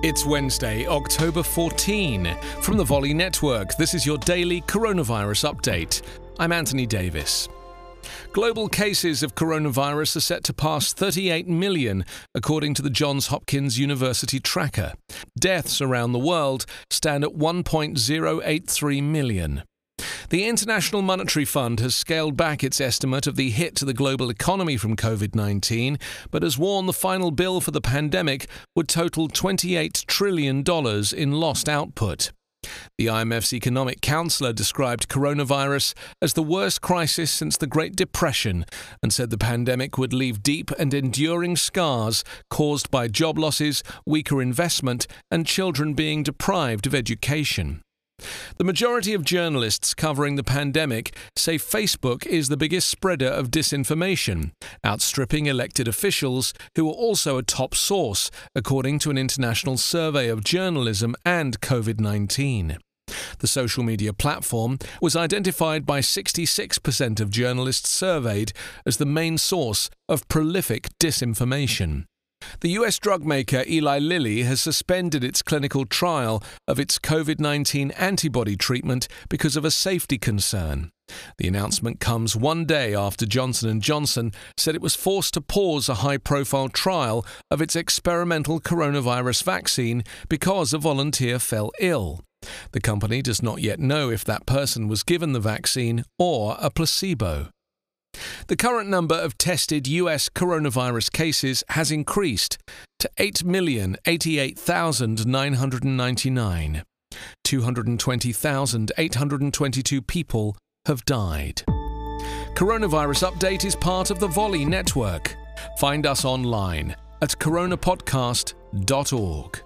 It's Wednesday, October 14. From the Volley Network, this is your daily coronavirus update. I'm Anthony Davis. Global cases of coronavirus are set to pass 38 million, according to the Johns Hopkins University tracker. Deaths around the world stand at 1.083 million. The International Monetary Fund has scaled back its estimate of the hit to the global economy from COVID 19, but has warned the final bill for the pandemic would total $28 trillion in lost output. The IMF's economic counselor described coronavirus as the worst crisis since the Great Depression and said the pandemic would leave deep and enduring scars caused by job losses, weaker investment, and children being deprived of education. The majority of journalists covering the pandemic say Facebook is the biggest spreader of disinformation, outstripping elected officials who are also a top source, according to an international survey of journalism and COVID 19. The social media platform was identified by 66% of journalists surveyed as the main source of prolific disinformation. The US drug maker Eli Lilly has suspended its clinical trial of its COVID 19 antibody treatment because of a safety concern. The announcement comes one day after Johnson & Johnson said it was forced to pause a high-profile trial of its experimental coronavirus vaccine because a volunteer fell ill. The company does not yet know if that person was given the vaccine or a placebo. The current number of tested US coronavirus cases has increased to 8,088,999. 220,822 people have died. Coronavirus Update is part of the Volley Network. Find us online at coronapodcast.org.